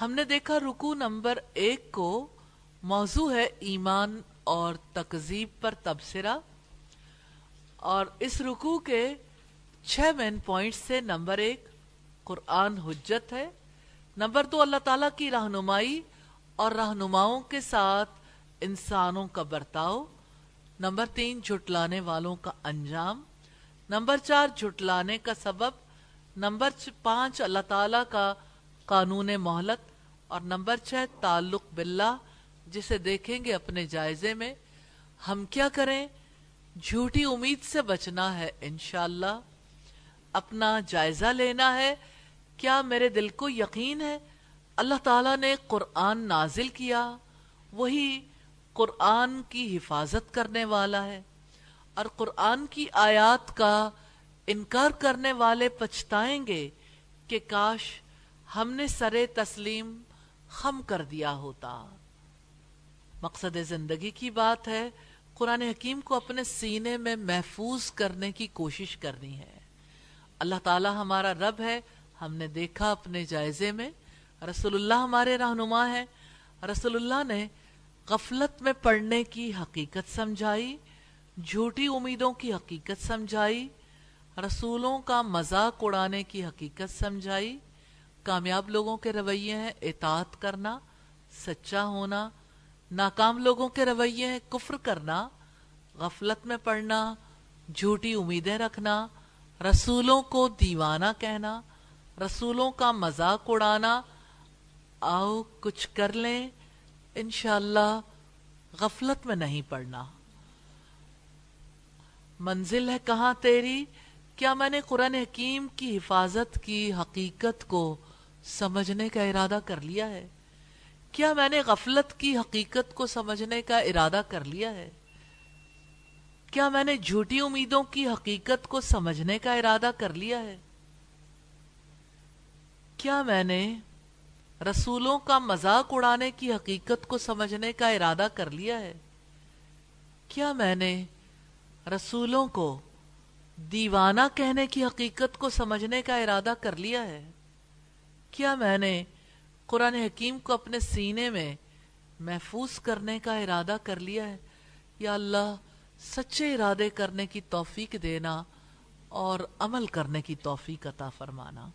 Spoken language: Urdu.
ہم نے دیکھا رکو نمبر ایک کو موضوع ہے ایمان اور تقزیب پر تبصرہ اور اس رکو کے چھ مین پوائنٹ سے نمبر ایک قرآن حجت ہے، نمبر دو اللہ تعالیٰ کی رہنمائی اور رہنماؤں کے ساتھ انسانوں کا برتاؤ، نمبر تین جھٹلانے والوں کا انجام، نمبر چار جھٹلانے کا سبب، نمبر پانچ اللہ تعالیٰ کا قانون مہلت اور نمبر چھ، تعلق باللہ، جسے دیکھیں گے اپنے جائزے میں۔ ہم کیا کریں؟ جھوٹی امید سے بچنا ہے، انشاءاللہ۔ اپنا جائزہ لینا ہے۔ کیا میرے دل کو یقین ہے؟ اللہ تعالیٰ نے قرآن نازل کیا۔ وہی قرآن کی حفاظت کرنے والا ہے۔ اور قرآن کی آیات کا انکار کرنے والے پچھتائیں گے کہ کاش ہم نے سر تسلیم خم کر دیا ہوتا۔ مقصد زندگی کی بات ہے، قرآن حکیم کو اپنے سینے میں محفوظ کرنے کی کوشش کرنی ہے۔ اللہ تعالی ہمارا رب ہے، ہم نے دیکھا اپنے جائزے میں۔ رسول اللہ ہمارے رہنما ہے رسول اللہ نے غفلت میں پڑھنے کی حقیقت سمجھائی، جھوٹی امیدوں کی حقیقت سمجھائی، رسولوں کا مذاق اڑانے کی حقیقت سمجھائی۔ کامیاب لوگوں کے رویے ہیں اطاعت کرنا، سچا ہونا، ناکام لوگوں کے رویے ہیں کفر کرنا، غفلت میں پڑھنا جھوٹی امیدیں رکھنا، رسولوں کو دیوانہ کہنا، رسولوں کا مذاق اڑانا، آؤ کچھ کر لیں، انشاءاللہ غفلت میں نہیں پڑھنا منزل ہے کہاں تیری؟ کیا میں نے قرآن حکیم کی حفاظت کی حقیقت کو سمجھنے کا ارادہ کر لیا ہے؟ کیا میں نے غفلت کی حقیقت کو سمجھنے کا ارادہ کر لیا ہے؟ کیا میں نے جھوٹی امیدوں کی حقیقت کو سمجھنے کا ارادہ کر لیا ہے؟ کیا میں نے رسولوں کا مذاق اڑانے کی حقیقت کو سمجھنے کا ارادہ کر لیا ہے؟ کیا میں نے رسولوں کو دیوانہ کہنے کی حقیقت کو سمجھنے کا ارادہ کر لیا ہے۔ کیا میں نے قرآن حکیم کو اپنے سینے میں محفوظ کرنے کا ارادہ کر لیا ہے؟ یا اللہ، سچے ارادے کرنے کی توفیق دینا اور عمل کرنے کی توفیق عطا فرمانا۔